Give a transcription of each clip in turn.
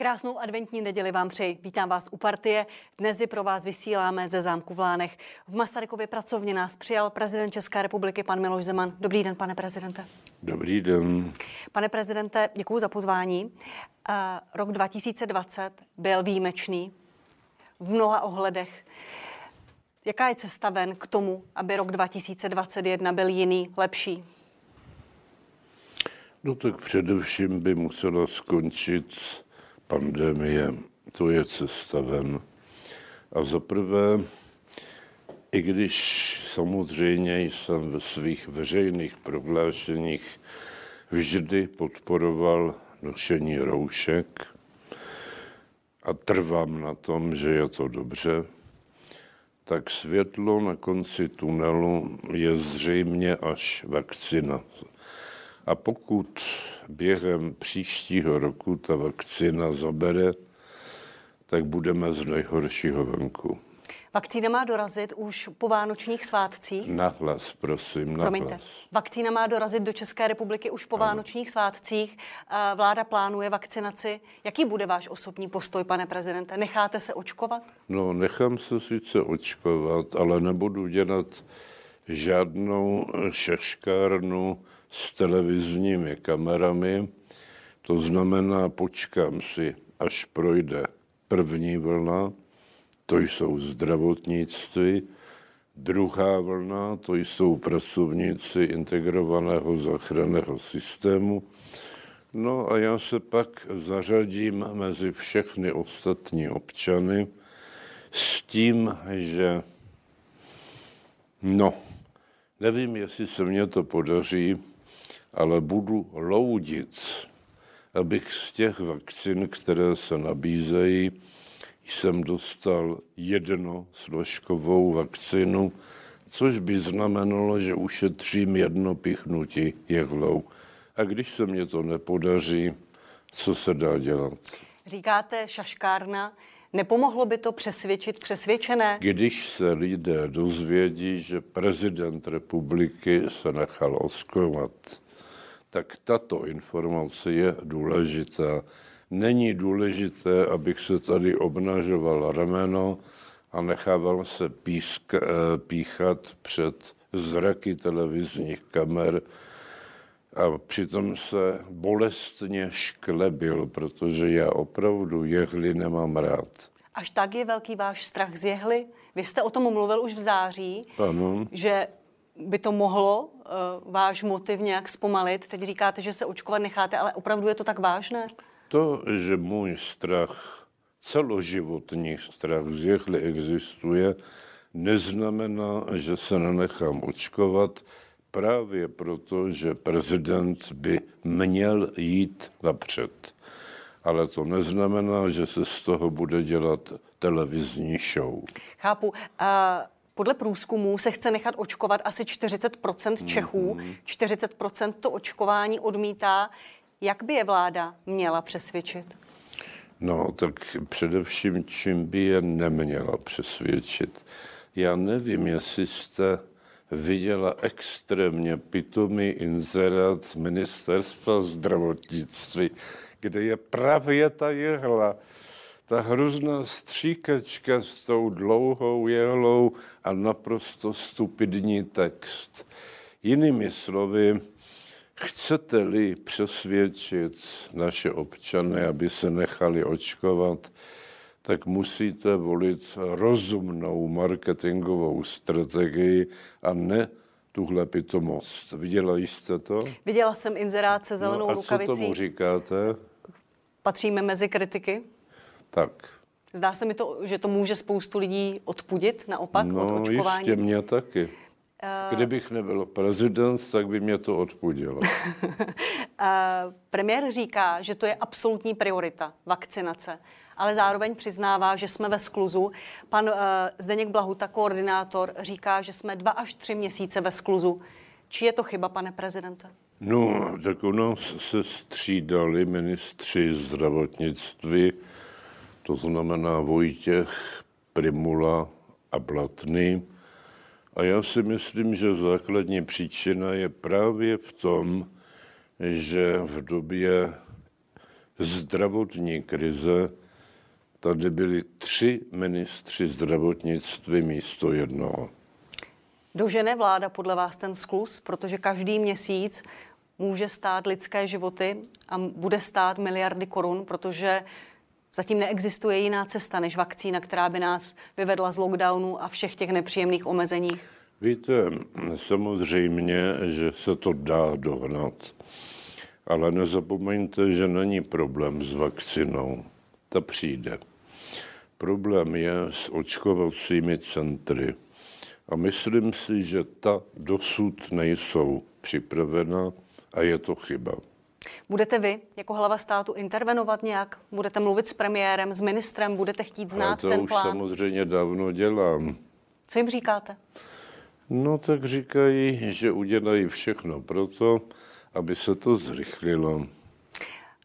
Krásnou adventní neděli vám přeji. Vítám vás u partie. Dnes ji pro vás vysíláme ze zámku v Lánech. V Masarykově pracovně nás přijal prezident České republiky pan Miloš Zeman. Dobrý den, pane prezidente. Dobrý den. Pane prezidente, děkuji za pozvání. Uh, rok 2020 byl výjimečný v mnoha ohledech. Jaká je cesta ven k tomu, aby rok 2021 byl jiný, lepší? No tak především by musela skončit pandemie. To je cesta ven. A za prvé, i když samozřejmě jsem ve svých veřejných prohlášeních vždy podporoval nošení roušek a trvám na tom, že je to dobře, tak světlo na konci tunelu je zřejmě až vakcina. A pokud během příštího roku ta vakcina zabere, tak budeme z nejhoršího venku. Vakcína má dorazit už po vánočních svátcích. Nahlas, prosím, nahlas. Promiňte. Vakcína má dorazit do České republiky už po ano. vánočních svátcích. Vláda plánuje vakcinaci. Jaký bude váš osobní postoj, pane prezidente? Necháte se očkovat? No, nechám se sice očkovat, ale nebudu dělat žádnou šeškárnu s televizními kamerami. To znamená, počkám si, až projde první vlna, to jsou zdravotnictví, druhá vlna, to jsou pracovníci integrovaného záchranného systému, No a já se pak zařadím mezi všechny ostatní občany s tím, že no, nevím, jestli se mně to podaří, ale budu loudit, abych z těch vakcin, které se nabízejí, jsem dostal jedno složkovou vakcinu, což by znamenalo, že ušetřím jedno pichnutí jehlou. A když se mně to nepodaří, co se dá dělat? Říkáte šaškárna, Nepomohlo by to přesvědčit přesvědčené? Když se lidé dozvědí, že prezident republiky se nechal oskovat, tak tato informace je důležitá. Není důležité, abych se tady obnažoval rameno a nechával se písk, eh, píchat před zraky televizních kamer a přitom se bolestně šklebil, protože já opravdu jehly nemám rád. Až tak je velký váš strach z jehly? Vy jste o tom mluvil už v září, ano. že by to mohlo uh, váš motiv nějak zpomalit. Teď říkáte, že se očkovat necháte, ale opravdu je to tak vážné? To, že můj strach, celoživotní strach z jehly existuje, neznamená, že se nenechám očkovat právě proto, že prezident by měl jít napřed. Ale to neznamená, že se z toho bude dělat televizní show. Chápu. A podle průzkumů se chce nechat očkovat asi 40 Čechů. Mm-hmm. 40% to očkování odmítá. Jak by je vláda měla přesvědčit? No, tak především, čím by je neměla přesvědčit. Já nevím, jestli jste viděla extrémně pitomý inzerát z ministerstva zdravotnictví, kde je právě ta jehla, ta hrozná stříkačka s tou dlouhou jehlou a naprosto stupidní text. Jinými slovy, chcete-li přesvědčit naše občany, aby se nechali očkovat, tak musíte volit rozumnou marketingovou strategii a ne tuhle pitomost. Viděla jste to? Viděla jsem inzerát se zelenou no a rukavicí. co tomu říkáte? Patříme mezi kritiky? Tak. Zdá se mi to, že to může spoustu lidí odpudit naopak no, od očkování? No, mě taky. Uh... Kdybych nebyl prezident, tak by mě to odpudilo. uh, premiér říká, že to je absolutní priorita, vakcinace ale zároveň přiznává, že jsme ve skluzu. Pan uh, Zdeněk Blahuta, koordinátor, říká, že jsme dva až tři měsíce ve skluzu. Či je to chyba, pane prezidente? No, tak u nás se střídali ministři zdravotnictví, to znamená Vojtěch, Primula a Blatný. A já si myslím, že základní příčina je právě v tom, že v době zdravotní krize tady byli tři ministři zdravotnictví místo jednoho. Dožene vláda podle vás ten sklus, protože každý měsíc může stát lidské životy a bude stát miliardy korun, protože zatím neexistuje jiná cesta než vakcína, která by nás vyvedla z lockdownu a všech těch nepříjemných omezení. Víte, samozřejmě, že se to dá dohnat, ale nezapomeňte, že není problém s vakcinou. Ta přijde. Problém je s očkovacími centry. A myslím si, že ta dosud nejsou připravena a je to chyba. Budete vy jako hlava státu intervenovat nějak? Budete mluvit s premiérem, s ministrem? Budete chtít znát to ten už plán? samozřejmě dávno dělám. Co jim říkáte? No tak říkají, že udělají všechno pro to, aby se to zrychlilo.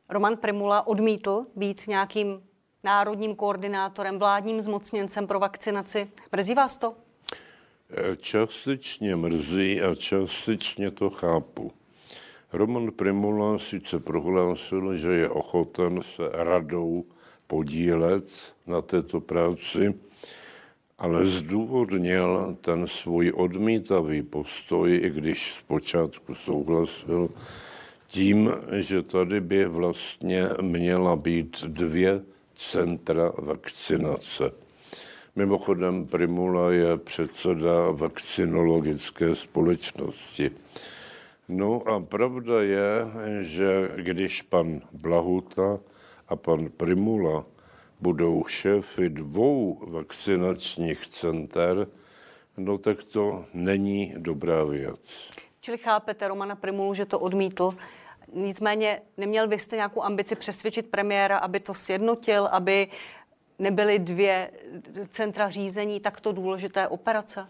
Roman Primula odmítl být nějakým národním koordinátorem, vládním zmocněncem pro vakcinaci. Mrzí vás to? Částečně mrzí a částečně to chápu. Roman Primula sice prohlásil, že je ochoten se radou podílet na této práci, ale zdůvodnil ten svůj odmítavý postoj, i když zpočátku souhlasil, tím, že tady by vlastně měla být dvě centra vakcinace. Mimochodem Primula je předseda vakcinologické společnosti. No a pravda je, že když pan Blahuta a pan Primula budou šéfy dvou vakcinačních center, no tak to není dobrá věc. Čili chápete Romana Primulu, že to odmítl. Nicméně neměl byste nějakou ambici přesvědčit premiéra, aby to sjednotil, aby nebyly dvě centra řízení takto důležité operace?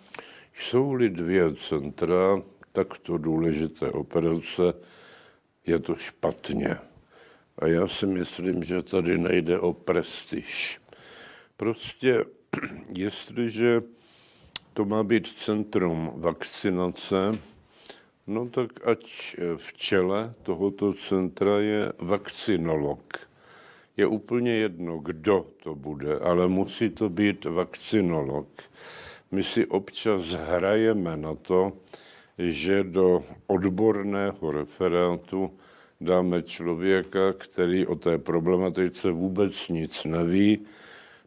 Jsou-li dvě centra takto důležité operace, je to špatně. A já si myslím, že tady nejde o prestiž. Prostě, jestliže to má být centrum vakcinace, no tak ať v čele tohoto centra je vakcinolog. Je úplně jedno, kdo to bude, ale musí to být vakcinolog. My si občas hrajeme na to, že do odborného referátu dáme člověka, který o té problematice vůbec nic neví,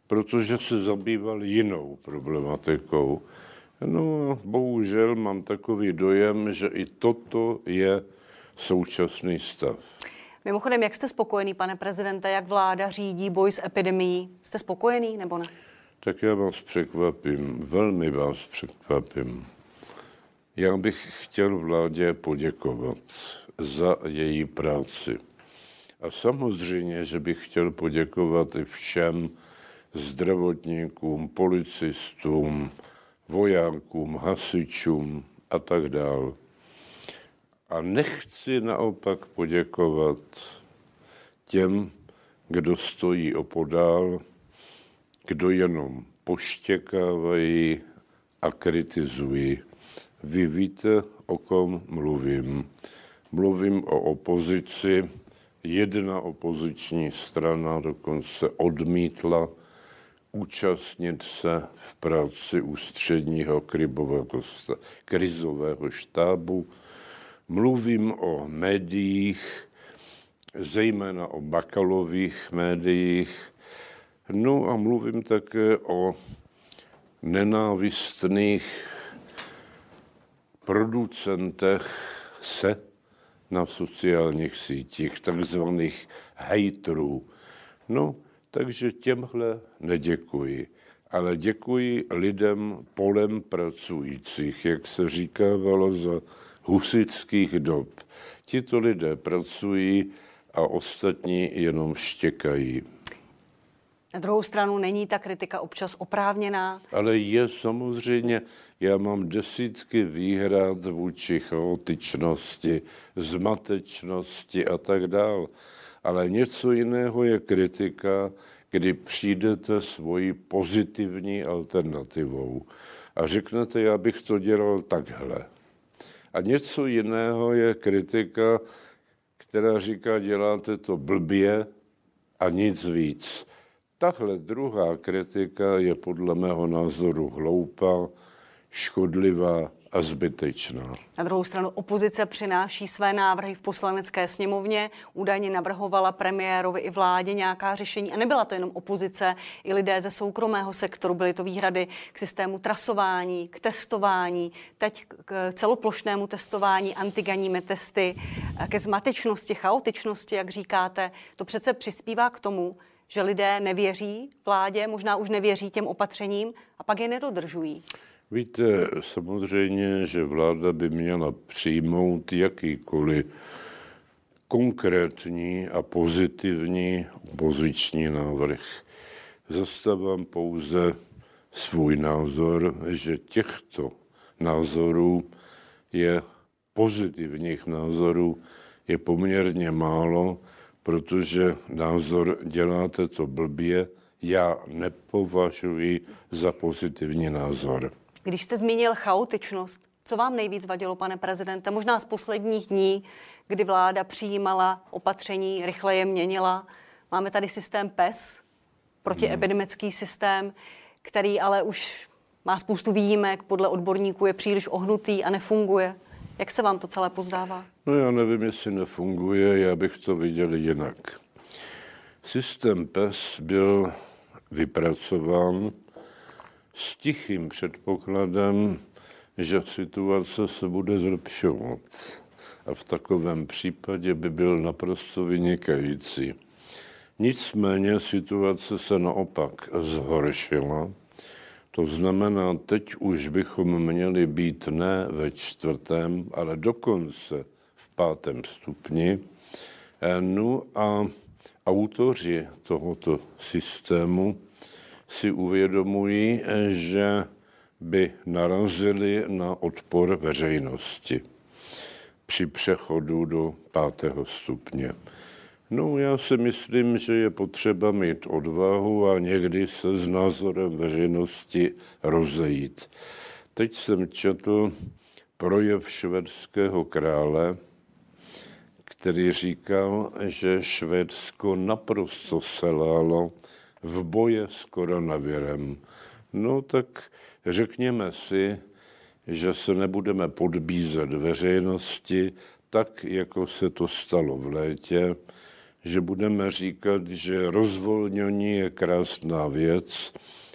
protože se zabýval jinou problematikou. No, bohužel mám takový dojem, že i toto je současný stav. Mimochodem, jak jste spokojený, pane prezidente, jak vláda řídí boj s epidemií? Jste spokojený nebo ne? Tak já vás překvapím, velmi vás překvapím. Já bych chtěl vládě poděkovat za její práci. A samozřejmě, že bych chtěl poděkovat i všem zdravotníkům, policistům, vojákům, hasičům a tak dále. A nechci naopak poděkovat těm, kdo stojí opodál, kdo jenom poštěkávají a kritizují. Vy víte, o kom mluvím. Mluvím o opozici. Jedna opoziční strana dokonce odmítla účastnit se v práci ústředního krizového štábu. Mluvím o médiích, zejména o bakalových médiích. No a mluvím také o nenávistných producentech se na sociálních sítích, takzvaných hejtrů. No, takže těmhle neděkuji, ale děkuji lidem polem pracujících, jak se říkávalo za husických dob. Tito lidé pracují a ostatní jenom štěkají. Na druhou stranu není ta kritika občas oprávněná? Ale je samozřejmě, já mám desítky výhrad vůči chaotičnosti, zmatečnosti a tak dál. Ale něco jiného je kritika, kdy přijdete svojí pozitivní alternativou a řeknete, já bych to dělal takhle. A něco jiného je kritika, která říká, děláte to blbě a nic víc. Tahle druhá kritika je podle mého názoru hloupá, škodlivá a zbytečná. Na druhou stranu opozice přináší své návrhy v poslanecké sněmovně, údajně navrhovala premiérovi i vládě nějaká řešení a nebyla to jenom opozice, i lidé ze soukromého sektoru, byly to výhrady k systému trasování, k testování, teď k celoplošnému testování, antigenními testy, ke zmatečnosti, chaotičnosti, jak říkáte. To přece přispívá k tomu, že lidé nevěří vládě, možná už nevěří těm opatřením a pak je nedodržují. Víte, samozřejmě, že vláda by měla přijmout jakýkoliv konkrétní a pozitivní opoziční návrh. Zastávám pouze svůj názor, že těchto názorů je pozitivních názorů je poměrně málo, protože názor děláte to blbě, já nepovažuji za pozitivní názor. Když jste zmínil chaotičnost, co vám nejvíc vadilo, pane prezidente? Možná z posledních dní, kdy vláda přijímala opatření, rychle je měnila. Máme tady systém PES, protiepidemický systém, který ale už má spoustu výjimek, podle odborníků je příliš ohnutý a nefunguje. Jak se vám to celé pozdává? No já nevím, jestli nefunguje, já bych to viděl jinak. Systém PES byl vypracován s tichým předpokladem, že situace se bude zlepšovat. A v takovém případě by byl naprosto vynikající. Nicméně situace se naopak zhoršila. To znamená, teď už bychom měli být ne ve čtvrtém, ale dokonce v pátém stupni. No a autoři tohoto systému si uvědomují, že by narazili na odpor veřejnosti při přechodu do pátého stupně. No, já si myslím, že je potřeba mít odvahu a někdy se s názorem veřejnosti rozejít. Teď jsem četl projev švédského krále, který říkal, že Švédsko naprosto selhalo v boje s koronavirem. No tak řekněme si, že se nebudeme podbízet veřejnosti tak, jako se to stalo v létě, že budeme říkat, že rozvolnění je krásná věc,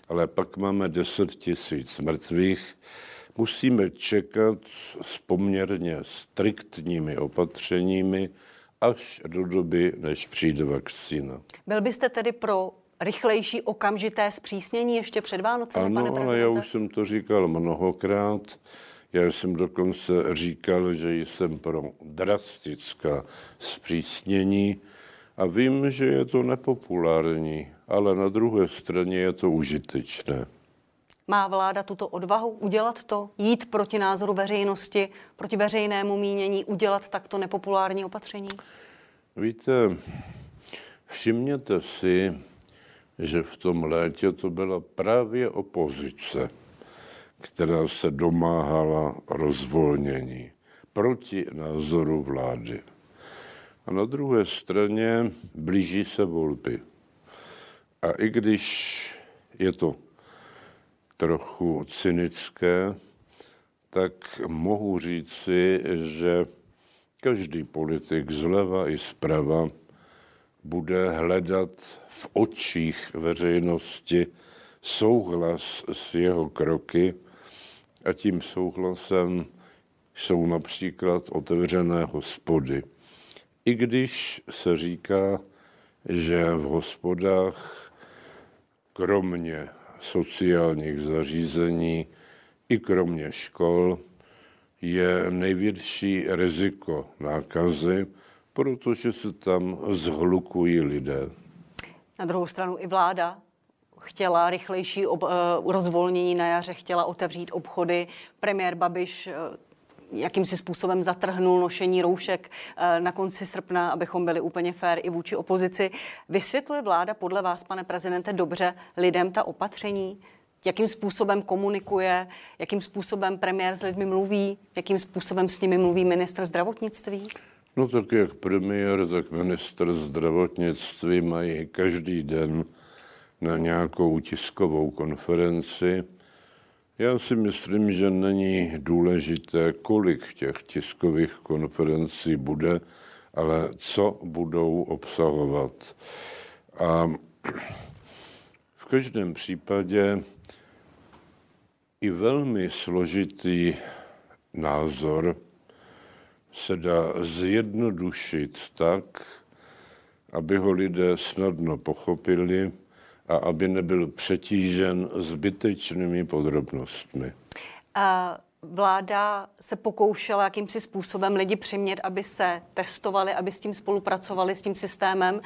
ale pak máme 10 tisíc mrtvých. Musíme čekat s poměrně striktními opatřeními až do doby, než přijde vakcína. Byl byste tedy pro rychlejší okamžité zpřísnění ještě před Vánocemi, ano, pane prezidente? ale já už jsem to říkal mnohokrát. Já jsem dokonce říkal, že jsem pro drastická zpřísnění a vím, že je to nepopulární, ale na druhé straně je to užitečné. Má vláda tuto odvahu udělat to, jít proti názoru veřejnosti, proti veřejnému mínění, udělat takto nepopulární opatření? Víte, všimněte si, že v tom létě to byla právě opozice, která se domáhala rozvolnění proti názoru vlády. A na druhé straně blíží se volby. A i když je to trochu cynické, tak mohu říci, že každý politik zleva i zprava bude hledat v očích veřejnosti souhlas s jeho kroky a tím souhlasem jsou například otevřené hospody. I když se říká, že v hospodách kromě sociálních zařízení i kromě škol je největší riziko nákazy, protože se tam zhlukují lidé. Na druhou stranu i vláda chtěla rychlejší ob, uh, rozvolnění na jaře, chtěla otevřít obchody. Premiér Babiš uh, jakýmsi způsobem zatrhnul nošení roušek uh, na konci srpna, abychom byli úplně fér i vůči opozici. Vysvětluje vláda podle vás, pane prezidente, dobře lidem ta opatření? Jakým způsobem komunikuje, jakým způsobem premiér s lidmi mluví, jakým způsobem s nimi mluví ministr zdravotnictví? No tak jak premiér, tak minister zdravotnictví mají každý den na nějakou tiskovou konferenci. Já si myslím, že není důležité, kolik těch tiskových konferencí bude, ale co budou obsahovat. A v každém případě i velmi složitý názor se dá zjednodušit tak, aby ho lidé snadno pochopili a aby nebyl přetížen zbytečnými podrobnostmi. A vláda se pokoušela jakýmsi způsobem lidi přimět, aby se testovali, aby s tím spolupracovali, s tím systémem.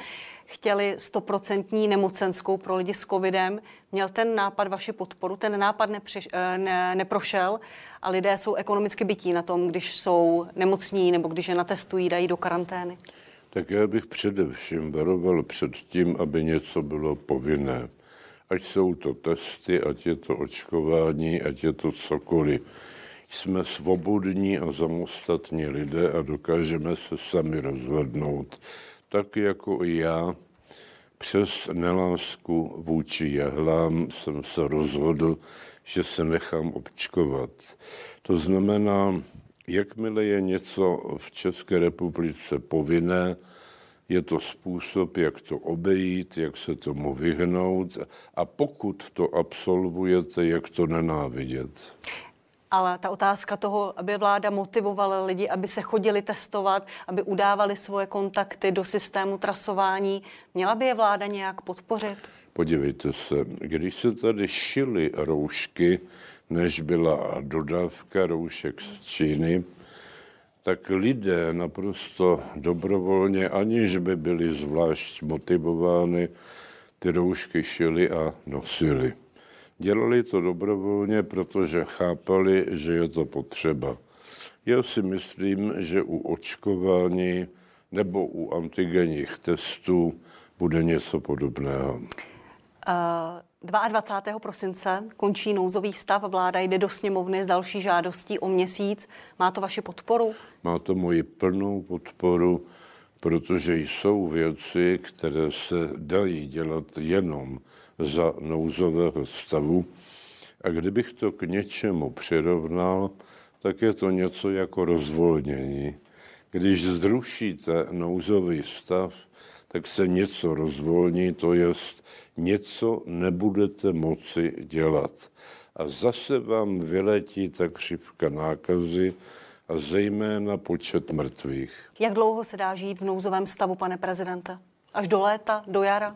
Chtěli stoprocentní nemocenskou pro lidi s covidem. Měl ten nápad vaši podporu? Ten nápad nepřiš, eh, ne, neprošel a lidé jsou ekonomicky bytí na tom, když jsou nemocní nebo když je natestují, dají do karantény. Tak já bych především varoval před tím, aby něco bylo povinné. Ať jsou to testy, ať je to očkování, ať je to cokoliv. Jsme svobodní a samostatní lidé a dokážeme se sami rozhodnout. Tak jako i já přes nelásku vůči jahlám jsem se rozhodl, že se nechám očkovat. To znamená, jakmile je něco v České republice povinné, je to způsob, jak to obejít, jak se tomu vyhnout a pokud to absolvujete, jak to nenávidět. Ale ta otázka toho, aby vláda motivovala lidi, aby se chodili testovat, aby udávali svoje kontakty do systému trasování, měla by je vláda nějak podpořit? Podívejte se, když se tady šily roušky, než byla dodávka roušek z Číny, tak lidé naprosto dobrovolně, aniž by byli zvlášť motivovány, ty roušky šili a nosili. Dělali to dobrovolně, protože chápali, že je to potřeba. Já si myslím, že u očkování nebo u antigenních testů bude něco podobného. 22. prosince končí nouzový stav, vláda jde do sněmovny s další žádostí o měsíc. Má to vaši podporu? Má to moji plnou podporu, protože jsou věci, které se dají dělat jenom za nouzového stavu. A kdybych to k něčemu přirovnal, tak je to něco jako rozvolnění. Když zrušíte nouzový stav, tak se něco rozvolní, to jest něco nebudete moci dělat. A zase vám vyletí ta křivka nákazy a zejména počet mrtvých. Jak dlouho se dá žít v nouzovém stavu, pane prezidente? Až do léta, do jara?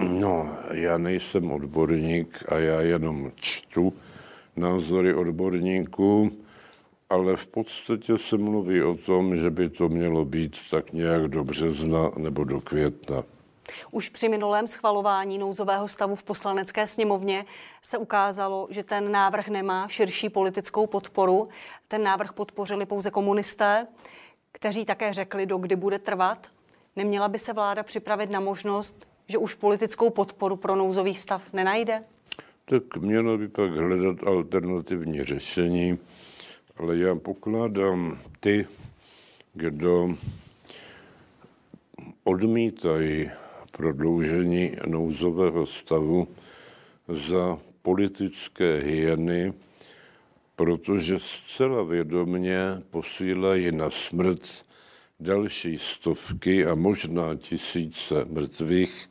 No, já nejsem odborník a já jenom čtu názory odborníků, ale v podstatě se mluví o tom, že by to mělo být tak nějak do března nebo do května. Už při minulém schvalování nouzového stavu v poslanecké sněmovně se ukázalo, že ten návrh nemá širší politickou podporu. Ten návrh podpořili pouze komunisté, kteří také řekli, do kdy bude trvat. Neměla by se vláda připravit na možnost, že už politickou podporu pro nouzový stav nenajde? Tak mělo by pak hledat alternativní řešení, ale já pokládám ty, kdo odmítají prodloužení nouzového stavu za politické hyeny, protože zcela vědomně posílají na smrt další stovky a možná tisíce mrtvých,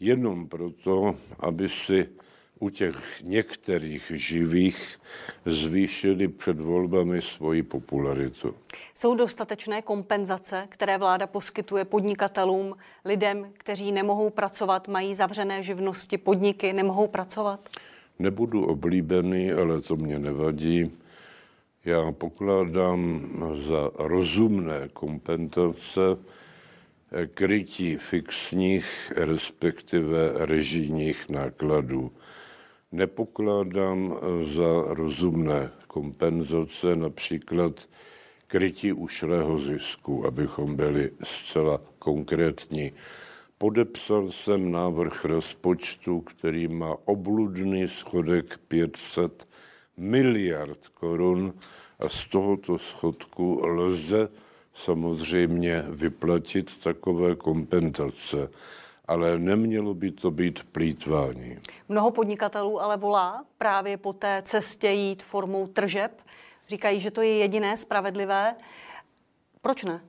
jenom proto, aby si u těch některých živých zvýšili před volbami svoji popularitu. Jsou dostatečné kompenzace, které vláda poskytuje podnikatelům, lidem, kteří nemohou pracovat, mají zavřené živnosti, podniky, nemohou pracovat? Nebudu oblíbený, ale to mě nevadí. Já pokládám za rozumné kompenzace krytí fixních, respektive režijních nákladů nepokládám za rozumné kompenzace, například krytí ušlého zisku, abychom byli zcela konkrétní. Podepsal jsem návrh rozpočtu, který má obludný schodek 500 miliard korun a z tohoto schodku lze samozřejmě vyplatit takové kompenzace, ale nemělo by to být plítvání. Mnoho podnikatelů ale volá právě po té cestě jít formou tržeb. Říkají, že to je jediné spravedlivé. Proč ne?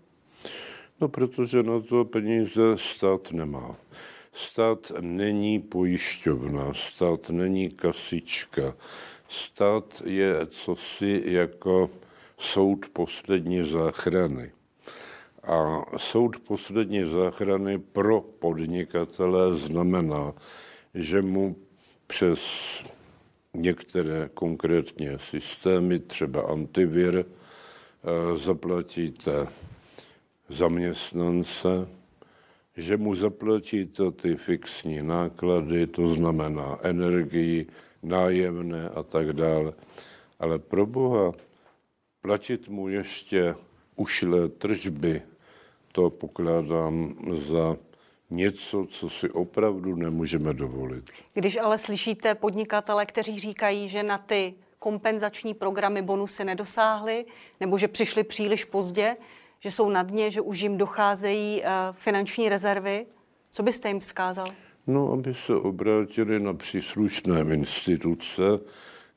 No, protože na to peníze stát nemá. Stát není pojišťovna, stát není kasička. Stát je cosi jako soud poslední záchrany. A soud poslední záchrany pro podnikatele znamená, že mu přes některé konkrétně systémy, třeba antivir, eh, zaplatíte zaměstnance, že mu zaplatíte ty fixní náklady, to znamená energii, nájemné a tak dále. Ale pro Boha, platit mu ještě ušlé tržby, to pokládám za něco, co si opravdu nemůžeme dovolit. Když ale slyšíte podnikatele, kteří říkají, že na ty kompenzační programy bonusy nedosáhly, nebo že přišli příliš pozdě, že jsou na dně, že už jim docházejí uh, finanční rezervy, co byste jim vzkázal? No, aby se obrátili na příslušné instituce,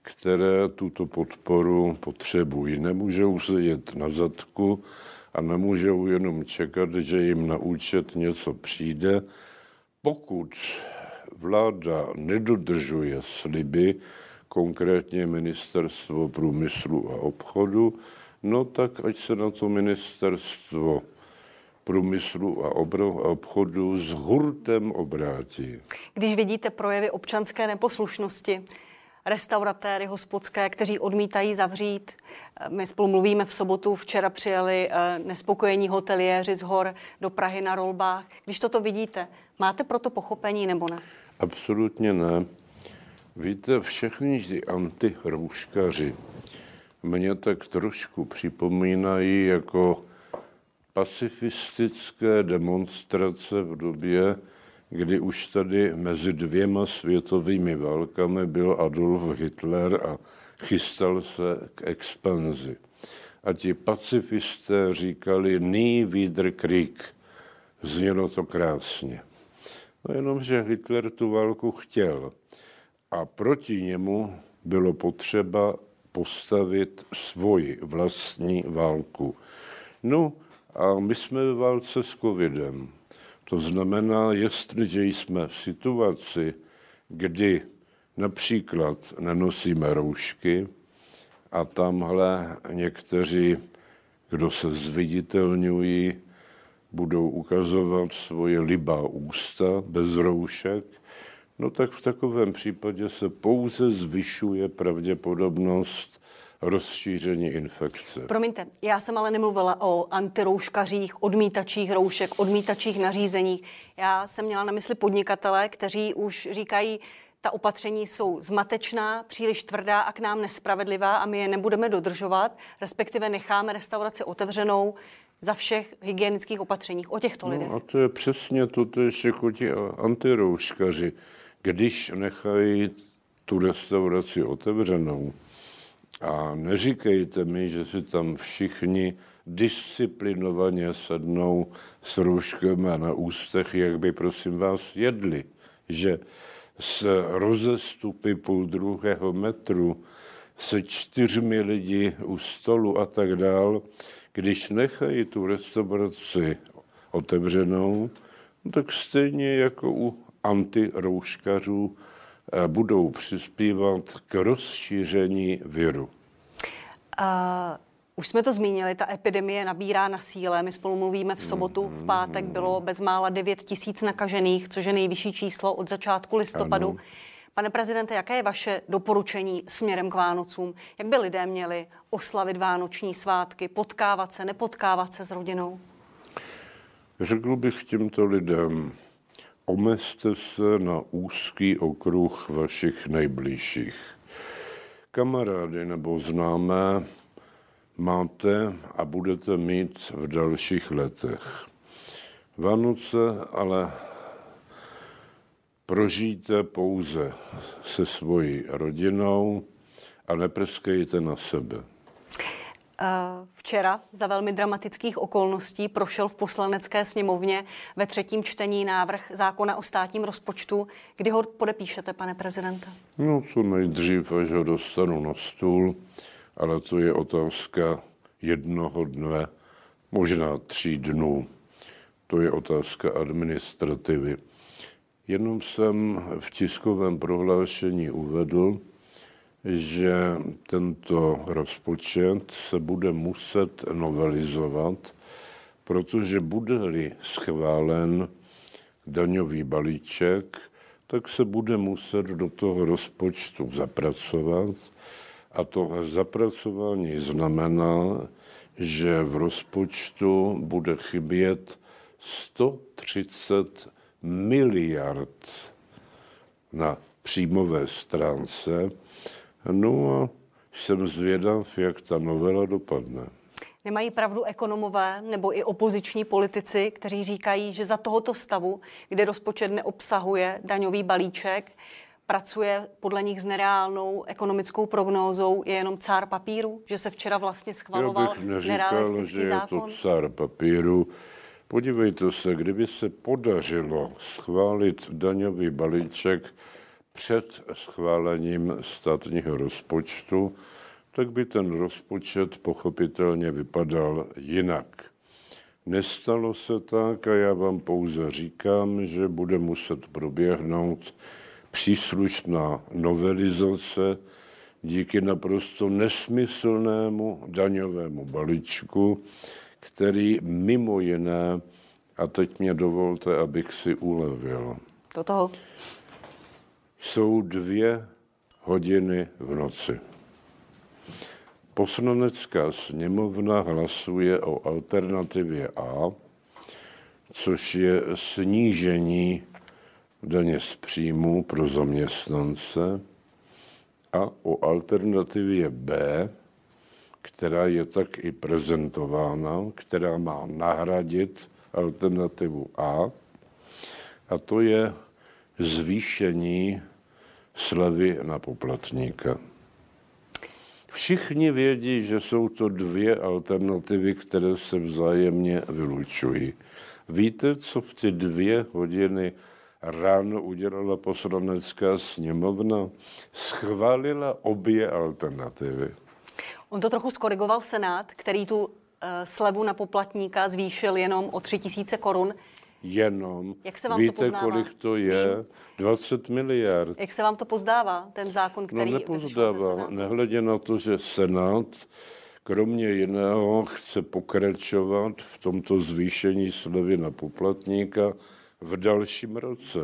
které tuto podporu potřebují. Nemůžou sedět na zadku a nemůžou jenom čekat, že jim na účet něco přijde. Pokud vláda nedodržuje sliby, konkrétně ministerstvo průmyslu a obchodu, no tak ať se na to ministerstvo průmyslu a obchodu s hurtem obrátí. Když vidíte projevy občanské neposlušnosti, restauratéry hospodské, kteří odmítají zavřít. My spolu mluvíme v sobotu, včera přijeli eh, nespokojení hoteliéři z hor do Prahy na rolbách. Když toto vidíte, máte proto pochopení nebo ne? Absolutně ne. Víte, všechny ty antirouškaři mě tak trošku připomínají jako pacifistické demonstrace v době, kdy už tady mezi dvěma světovými válkami byl Adolf Hitler a chystal se k expanzi. A ti pacifisté říkali Nie wieder Krieg. Znělo to krásně. No jenom, že Hitler tu válku chtěl. A proti němu bylo potřeba postavit svoji vlastní válku. No a my jsme ve válce s covidem. To znamená, jestliže jsme v situaci, kdy například nenosíme roušky a tamhle někteří, kdo se zviditelňují, budou ukazovat svoje libá ústa bez roušek, no tak v takovém případě se pouze zvyšuje pravděpodobnost rozšíření infekce. Promiňte, já jsem ale nemluvila o antirouškařích, odmítačích roušek, odmítačích nařízení. Já jsem měla na mysli podnikatele, kteří už říkají, ta opatření jsou zmatečná, příliš tvrdá a k nám nespravedlivá a my je nebudeme dodržovat, respektive necháme restauraci otevřenou za všech hygienických opatřeních o těchto no, lidech. A to je přesně to, to ještě jako ti antirouškaři. Když nechají tu restauraci otevřenou, a neříkejte mi, že si tam všichni disciplinovaně sednou s rouškem a na ústech, jak by prosím vás jedli. Že s rozestupy půl druhého metru se čtyřmi lidi u stolu a tak dál, když nechají tu restauraci otevřenou, no tak stejně jako u antirouškařů budou přispívat k rozšíření viru. Uh, už jsme to zmínili, ta epidemie nabírá na síle. My spolu mluvíme v sobotu, v pátek bylo bezmála 9 tisíc nakažených, což je nejvyšší číslo od začátku listopadu. Ano. Pane prezidente, jaké je vaše doporučení směrem k Vánocům? Jak by lidé měli oslavit vánoční svátky, potkávat se, nepotkávat se s rodinou? Řekl bych těmto lidem, omezte se na úzký okruh vašich nejbližších. Kamarády nebo známé máte a budete mít v dalších letech. Vánoce ale prožijte pouze se svojí rodinou a neprskejte na sebe. Včera za velmi dramatických okolností prošel v poslanecké sněmovně ve třetím čtení návrh zákona o státním rozpočtu. Kdy ho podepíšete, pane prezidente? No, co nejdřív, až ho dostanu na stůl, ale to je otázka jednoho dne, možná tří dnů. To je otázka administrativy. Jenom jsem v tiskovém prohlášení uvedl, že tento rozpočet se bude muset novelizovat, protože bude-li schválen daňový balíček, tak se bude muset do toho rozpočtu zapracovat. A to zapracování znamená, že v rozpočtu bude chybět 130 miliard na příjmové stránce. No a jsem zvědav, jak ta novela dopadne. Nemají pravdu ekonomové nebo i opoziční politici, kteří říkají, že za tohoto stavu, kde rozpočet neobsahuje daňový balíček, pracuje podle nich s nereálnou ekonomickou prognózou, je jenom cár papíru, že se včera vlastně schvaloval Já bych neříkal, že zákon? je to cár papíru. Podívejte se, kdyby se podařilo schválit daňový balíček před schválením státního rozpočtu, tak by ten rozpočet pochopitelně vypadal jinak. Nestalo se tak a já vám pouze říkám, že bude muset proběhnout příslušná novelizace díky naprosto nesmyslnému daňovému balíčku, který mimo jiné, a teď mě dovolte, abych si ulevil. Do toho. Jsou dvě hodiny v noci. Poslanecká sněmovna hlasuje o alternativě A, což je snížení daně z příjmu pro zaměstnance a o alternativě B, která je tak i prezentována, která má nahradit alternativu A, a to je zvýšení slevy na poplatníka. Všichni vědí, že jsou to dvě alternativy, které se vzájemně vylučují. Víte, co v ty dvě hodiny ráno udělala poslanecká sněmovna? Schválila obě alternativy. On to trochu skorigoval Senát, který tu uh, slevu na poplatníka zvýšil jenom o 3 tisíce korun. Jenom. Jak se vám Víte, to kolik to je? Vím. 20 miliard. Jak se vám to pozdává, ten zákon, no, který No nepozdává, nehledě na to, že Senát kromě jiného chce pokračovat v tomto zvýšení slevy na poplatníka v dalším roce.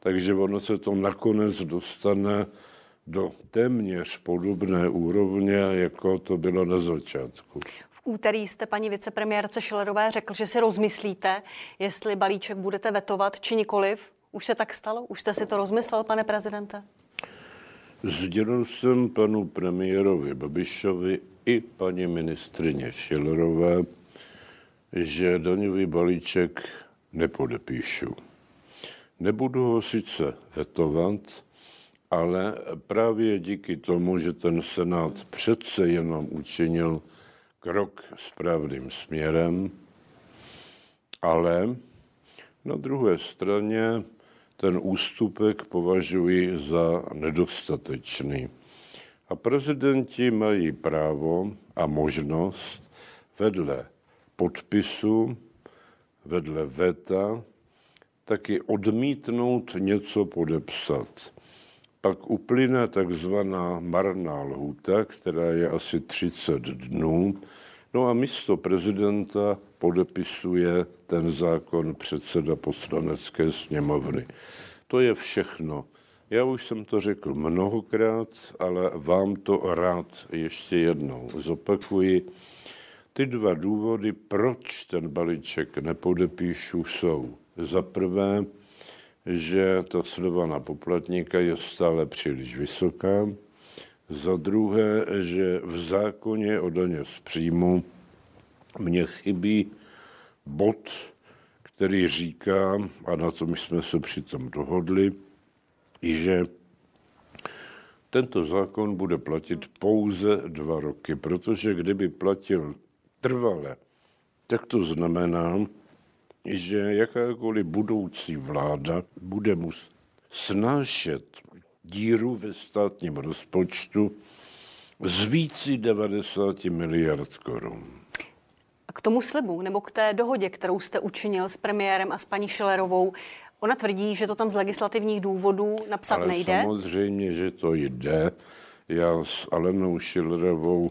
Takže ono se to nakonec dostane do téměř podobné úrovně, jako to bylo na začátku. Úterý jste paní vicepremiérce Šilerové řekl, že si rozmyslíte, jestli balíček budete vetovat či nikoliv. Už se tak stalo? Už jste si to rozmyslel, pane prezidente? Sdělil jsem panu premiérovi Babišovi i paní ministrině Šilerové, že daňový balíček nepodepíšu. Nebudu ho sice vetovat, ale právě díky tomu, že ten Senát přece jenom učinil krok správným směrem, ale na druhé straně ten ústupek považuji za nedostatečný. A prezidenti mají právo a možnost vedle podpisu, vedle veta, taky odmítnout něco podepsat. Pak uplyne takzvaná marná lhůta, která je asi 30 dnů. No a místo prezidenta podepisuje ten zákon předseda poslanecké sněmovny. To je všechno. Já už jsem to řekl mnohokrát, ale vám to rád ještě jednou zopakuji. Ty dva důvody, proč ten balíček nepodepíšu, jsou za prvé, že ta slova na poplatníka je stále příliš vysoká. Za druhé, že v zákoně o daně z příjmu mně chybí bod, který říká, a na tom jsme se přitom dohodli, že Tento zákon bude platit pouze dva roky, protože kdyby platil trvale, tak to znamená, že jakákoliv budoucí vláda bude muset snášet díru ve státním rozpočtu z vící 90 miliard korun. A k tomu slibu nebo k té dohodě, kterou jste učinil s premiérem a s paní Šilerovou, ona tvrdí, že to tam z legislativních důvodů napsat Ale nejde. samozřejmě, že to jde. Já s Alenou Šilerovou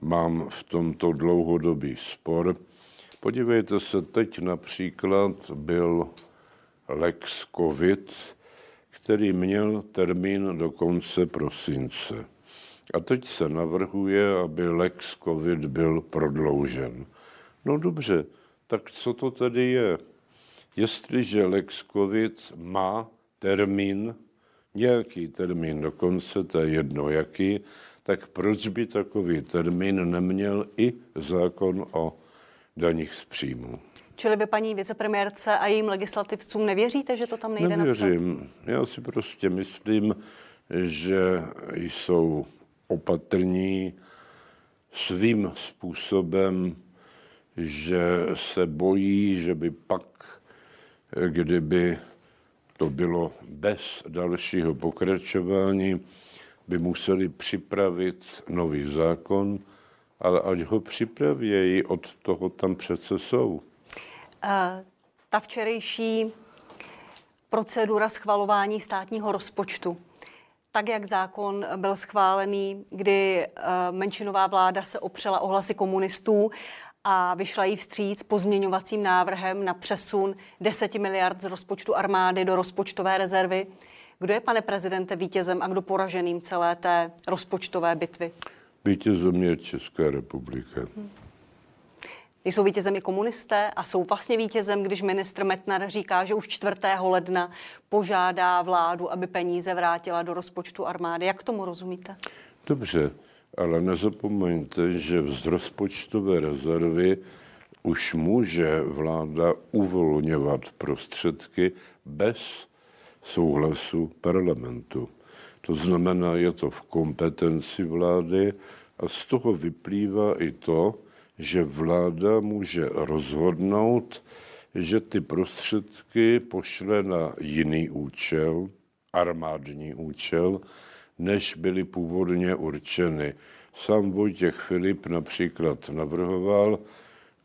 mám v tomto dlouhodobý spor. Podívejte se, teď například byl Lex COVID, který měl termín do konce prosince. A teď se navrhuje, aby Lex COVID byl prodloužen. No dobře, tak co to tedy je? Jestliže Lex COVID má termín, nějaký termín dokonce, to je jedno jaký, tak proč by takový termín neměl i zákon o daních z příjmu? Čili vy paní vicepremiérce a jejím legislativcům nevěříte, že to tam nejde Nevěřím. napsat? Já si prostě myslím, že jsou opatrní svým způsobem, že se bojí, že by pak, kdyby to bylo bez dalšího pokračování, by museli připravit nový zákon, ale ať ho připravějí, od toho tam přece jsou. Eh, ta včerejší procedura schvalování státního rozpočtu, tak jak zákon byl schválený, kdy eh, menšinová vláda se opřela o hlasy komunistů a vyšla jí vstříc pozměňovacím návrhem na přesun 10 miliard z rozpočtu armády do rozpočtové rezervy. Kdo je, pane prezidente, vítězem a kdo poraženým celé té rozpočtové bitvy? Vítězem je Česká republika. Hmm. Jsou vítězem i komunisté a jsou vlastně vítězem, když ministr Metnar říká, že už 4. ledna požádá vládu, aby peníze vrátila do rozpočtu armády. Jak tomu rozumíte? Dobře, ale nezapomeňte, že z rozpočtové rezervy už může vláda uvolňovat prostředky bez souhlasu parlamentu. To znamená, je to v kompetenci vlády a z toho vyplývá i to, že vláda může rozhodnout, že ty prostředky pošle na jiný účel, armádní účel, než byly původně určeny. Sám Vojtěch Filip například navrhoval,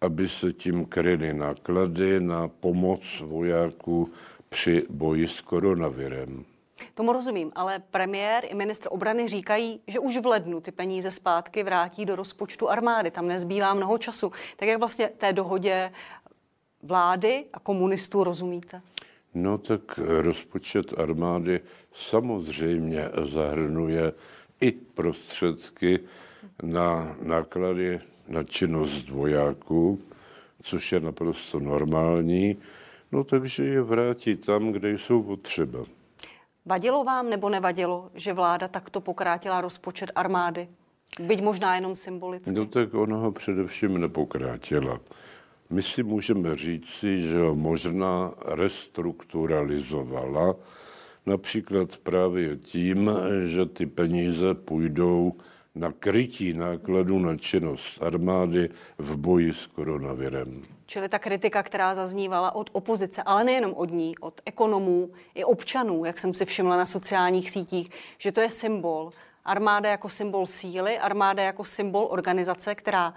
aby se tím kryly náklady na pomoc vojáků při boji s koronavirem. Tomu rozumím, ale premiér i ministr obrany říkají, že už v lednu ty peníze zpátky vrátí do rozpočtu armády. Tam nezbývá mnoho času. Tak jak vlastně té dohodě vlády a komunistů rozumíte? No tak rozpočet armády samozřejmě zahrnuje i prostředky na náklady na činnost vojáků, což je naprosto normální, no takže je vrátí tam, kde jsou potřeba. Vadilo vám nebo nevadilo, že vláda takto pokrátila rozpočet armády? Byť možná jenom symbolicky. No tak ona ho především nepokrátila. My si můžeme říci, že ho možná restrukturalizovala, například právě tím, že ty peníze půjdou na krytí nákladů na činnost armády v boji s koronavirem. Čili ta kritika, která zaznívala od opozice, ale nejenom od ní, od ekonomů i občanů, jak jsem si všimla na sociálních sítích, že to je symbol. Armáda jako symbol síly, armáda jako symbol organizace, která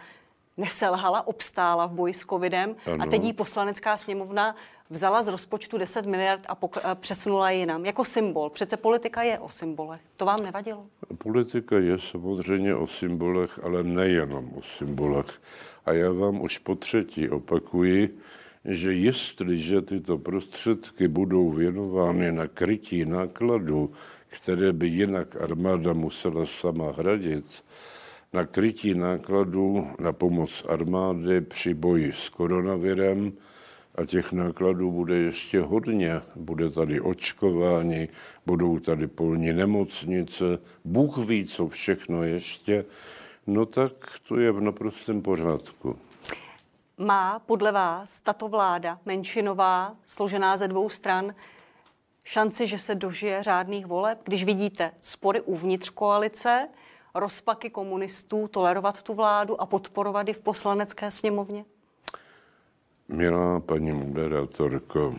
neselhala, obstála v boji s covidem ano. a teď jí poslanecká sněmovna vzala z rozpočtu 10 miliard a pok- přesunula jinam. Jako symbol. Přece politika je o symbolech. To vám nevadilo? Politika je samozřejmě o symbolech, ale nejenom o symbolech. A já vám už po třetí opakuji, že jestliže tyto prostředky budou věnovány na krytí nákladů, které by jinak armáda musela sama hradit, na krytí nákladů na pomoc armády při boji s koronavirem, a těch nákladů bude ještě hodně. Bude tady očkování, budou tady polní nemocnice, Bůh ví, co všechno ještě. No tak to je v naprostém pořádku. Má podle vás tato vláda menšinová, složená ze dvou stran, šanci, že se dožije řádných voleb, když vidíte spory uvnitř koalice, rozpaky komunistů, tolerovat tu vládu a podporovat ji v poslanecké sněmovně? Milá paní moderátorko,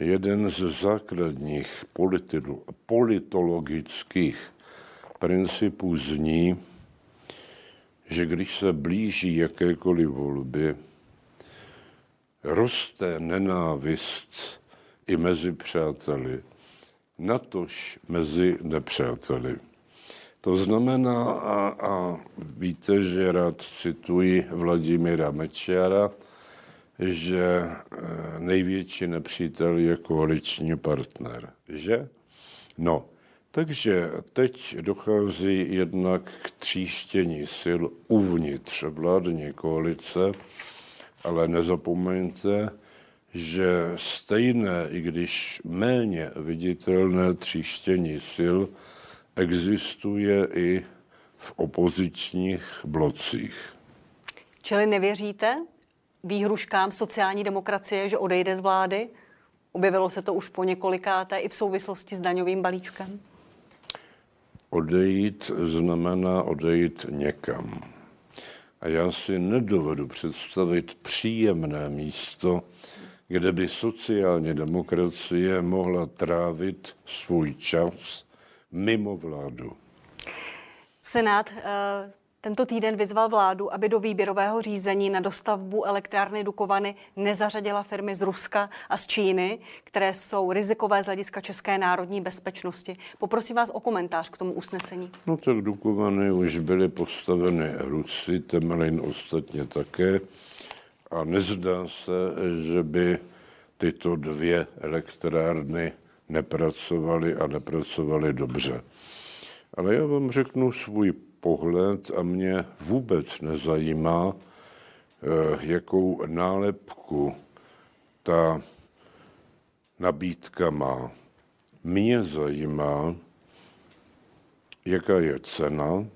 jeden z základních politologických principů zní, že když se blíží jakékoliv volby, roste nenávist i mezi přáteli, natož mezi nepřáteli. To znamená, a, a víte, že rád cituji Vladimíra Mečiara, že e, největší nepřítel je koaliční partner. Že? No, takže teď dochází jednak k tříštění sil uvnitř vládní koalice, ale nezapomeňte, že stejné, i když méně viditelné tříštění sil existuje i v opozičních blocích. Čili nevěříte výhruškám sociální demokracie, že odejde z vlády? Objevilo se to už po několikáté i v souvislosti s daňovým balíčkem? Odejít znamená odejít někam. A já si nedovedu představit příjemné místo, kde by sociální demokracie mohla trávit svůj čas mimo vládu. Senát uh tento týden vyzval vládu, aby do výběrového řízení na dostavbu elektrárny Dukovany nezařadila firmy z Ruska a z Číny, které jsou rizikové z hlediska české národní bezpečnosti. Poprosím vás o komentář k tomu usnesení. No tak Dukovany už byly postaveny Rusy, Temelin ostatně také. A nezdá se, že by tyto dvě elektrárny nepracovaly a nepracovaly dobře. Ale já vám řeknu svůj pohled a mě vůbec nezajímá, eh, jakou nálepku ta nabídka má. Mě zajímá, jaká je cena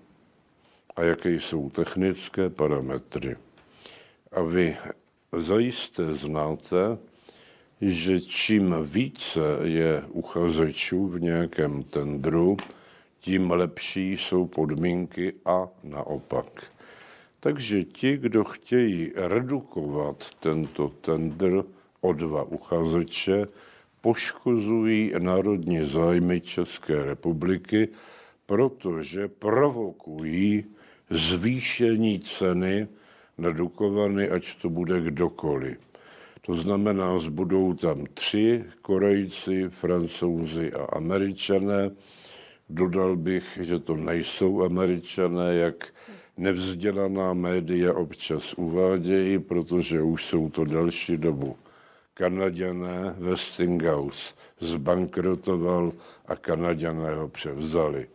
a jaké jsou technické parametry. A vy zajisté znáte, že čím více je uchazečů v nějakém tendru, tím lepší jsou podmínky a naopak. Takže ti, kdo chtějí redukovat tento tender o dva uchazeče, poškozují národní zájmy České republiky, protože provokují zvýšení ceny na Dukovany, ať to bude kdokoliv. To znamená, zbudou tam tři Korejci, Francouzi a Američané, Dodal bych, že to nejsou američané, jak nevzdělaná média občas uvádějí, protože už jsou to další dobu. Kanaděné Westinghouse zbankrotoval a Kanaděné ho převzali.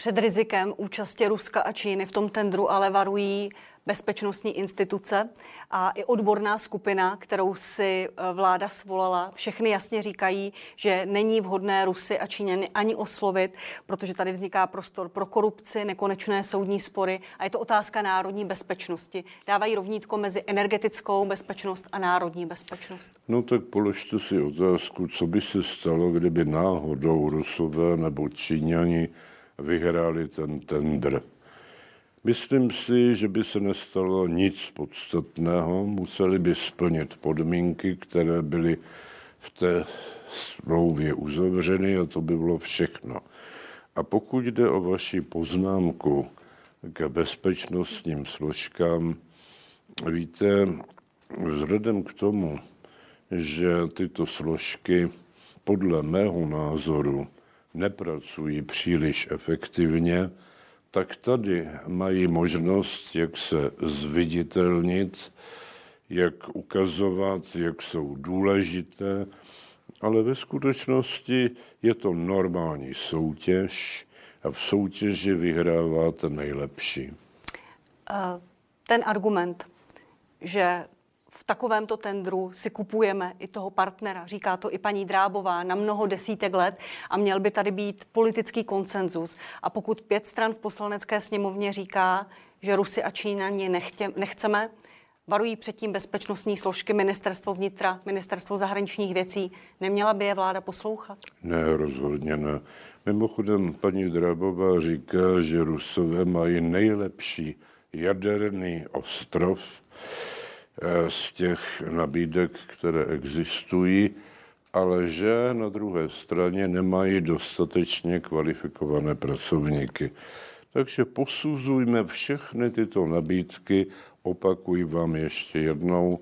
Před rizikem účasti Ruska a Číny v tom tendru ale varují bezpečnostní instituce a i odborná skupina, kterou si eh, vláda svolala, všechny jasně říkají, že není vhodné Rusy a Číňany ani oslovit, protože tady vzniká prostor pro korupci, nekonečné soudní spory a je to otázka národní bezpečnosti. Dávají rovnítko mezi energetickou bezpečnost a národní bezpečnost. No tak položte si otázku, co by se stalo, kdyby náhodou Rusové nebo Číňani vyhráli ten tender. Myslím si, že by se nestalo nic podstatného. Museli by splnit podmínky, které byly v té smlouvě uzavřeny a to by bylo všechno. A pokud jde o vaši poznámku k bezpečnostním složkám, víte, vzhledem k tomu, že tyto složky podle mého názoru nepracují příliš efektivně, tak tady mají možnost, jak se zviditelnit, jak ukazovat, jak jsou důležité, ale ve skutečnosti je to normální soutěž a v soutěži vyhrává ten nejlepší. Ten argument, že takovémto tendru si kupujeme i toho partnera. Říká to i paní Drábová na mnoho desítek let a měl by tady být politický konsenzus. A pokud pět stran v poslanecké sněmovně říká, že Rusy a Číňani nechtě, nechceme, Varují předtím bezpečnostní složky, ministerstvo vnitra, ministerstvo zahraničních věcí. Neměla by je vláda poslouchat? Ne, rozhodně ne. Mimochodem, paní Drábová říká, že Rusové mají nejlepší jaderný ostrov z těch nabídek, které existují, ale že na druhé straně nemají dostatečně kvalifikované pracovníky. Takže posuzujme všechny tyto nabídky, opakuji vám ještě jednou,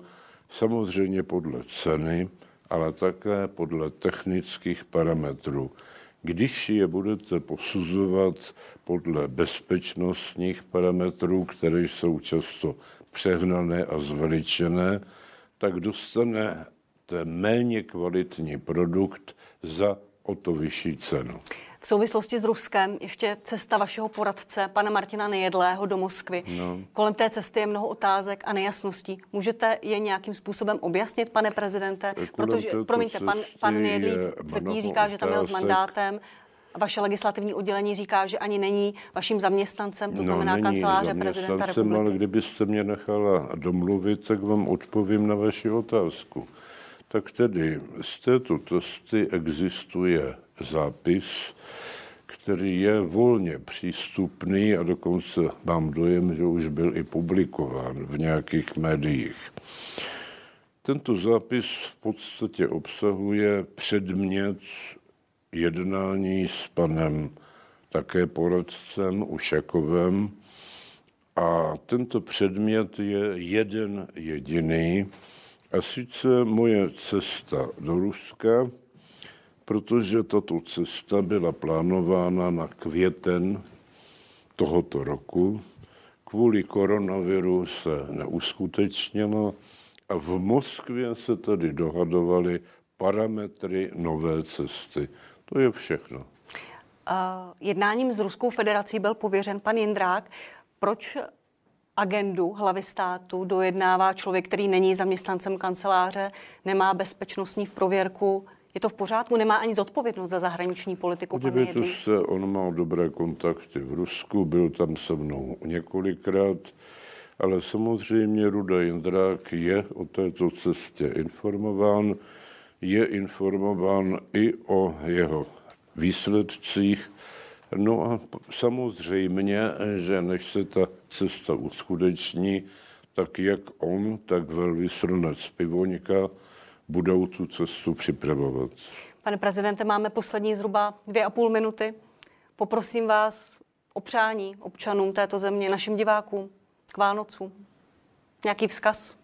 samozřejmě podle ceny, ale také podle technických parametrů. Když je budete posuzovat podle bezpečnostních parametrů, které jsou často přehnané a zveličené, tak dostanete méně kvalitní produkt za o to vyšší cenu. V souvislosti s Ruskem ještě cesta vašeho poradce, pana Martina Nejedlého do Moskvy. No. Kolem té cesty je mnoho otázek a nejasností. Můžete je nějakým způsobem objasnit, pane prezidente? Kolem Protože, promiňte, pan, pan Nejedlý tvrdí, říká, že tam měl s mandátem. Vaše legislativní oddělení říká, že ani není vaším zaměstnancem, to no, znamená no, kanceláře prezidenta republiky. Ale kdybyste mě nechala domluvit, tak vám odpovím na vaši otázku. Tak tedy z této testy existuje zápis, který je volně přístupný a dokonce mám dojem, že už byl i publikován v nějakých médiích. Tento zápis v podstatě obsahuje předmět jednání s panem také poradcem Ušakovem a tento předmět je jeden jediný, a sice moje cesta do Ruska, protože tato cesta byla plánována na květen tohoto roku. Kvůli koronaviru se neuskutečnila a v Moskvě se tady dohadovaly parametry nové cesty. To je všechno. Jednáním s Ruskou federací byl pověřen pan Jindrák. Proč agendu hlavy státu dojednává člověk, který není zaměstnancem kanceláře, nemá bezpečnostní v prověrku, je to v pořádku? Nemá ani zodpovědnost za zahraniční politiku? Podívejte se, on má dobré kontakty v Rusku, byl tam se mnou několikrát, ale samozřejmě Ruda Jindrák je o této cestě informován, je informován i o jeho výsledcích. No a samozřejmě, že než se ta cesta uskuteční, tak jak on, tak velvyslanec Pivoňka budou tu cestu připravovat. Pane prezidente, máme poslední zhruba dvě a půl minuty. Poprosím vás o přání občanům této země, našim divákům, k Vánocům. Nějaký vzkaz?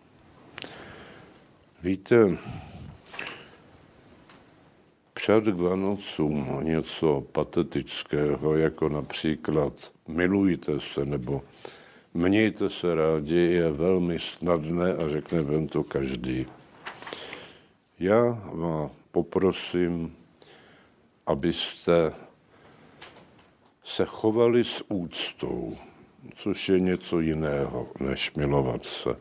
Víte, před k Vánocům něco patetického, jako například milujte se nebo mějte se rádi, je velmi snadné a řekne vám to každý. Já vás poprosím, abyste se chovali s úctou, což je něco jiného, než milovat se.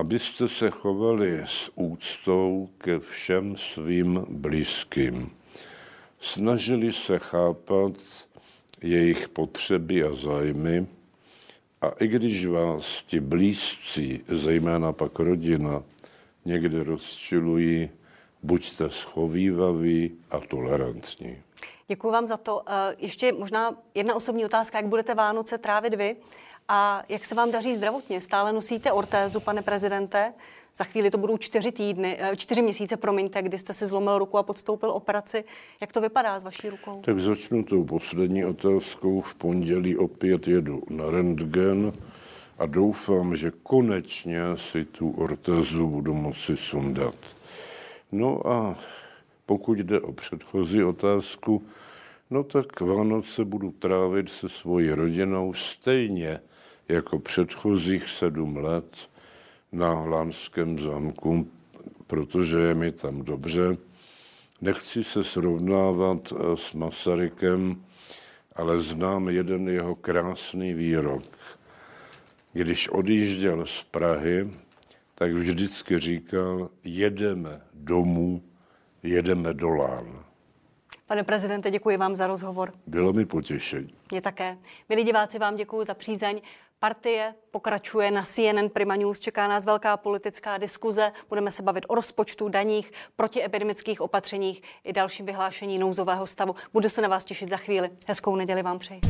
Abyste se chovali s úctou ke všem svým blízkým. Snažili se chápat jejich potřeby a zájmy, a i když vás ti blízcí, zejména pak rodina, někde rozčilují, buďte schovývaví a tolerantní. Děkuji vám za to. Eh, ještě možná jedna osobní otázka, jak budete Vánoce trávit vy a jak se vám daří zdravotně? Stále nosíte ortézu, pane prezidente? Za chvíli to budou čtyři týdny, eh, čtyři měsíce, promiňte, kdy jste si zlomil ruku a podstoupil operaci. Jak to vypadá s vaší rukou? Tak začnu tou poslední otázkou. V pondělí opět jedu na rentgen a doufám, že konečně si tu ortezu budu moci sundat. No a pokud jde o předchozí otázku, no tak Vánoce budu trávit se svojí rodinou stejně jako předchozích sedm let na Lánském zámku, protože je mi tam dobře. Nechci se srovnávat eh, s Masarykem, ale znám jeden jeho krásný výrok když odjížděl z Prahy, tak vždycky říkal, jedeme domů, jedeme do Lán. Pane prezidente, děkuji vám za rozhovor. Bylo mi potěšení. Mě také. Milí diváci, vám děkuji za přízeň. Partie pokračuje na CNN Prima News. Čeká nás velká politická diskuze. Budeme se bavit o rozpočtu, daních, protiepidemických opatřeních i dalším vyhlášení nouzového stavu. Budu se na vás těšit za chvíli. Hezkou neděli vám přeji.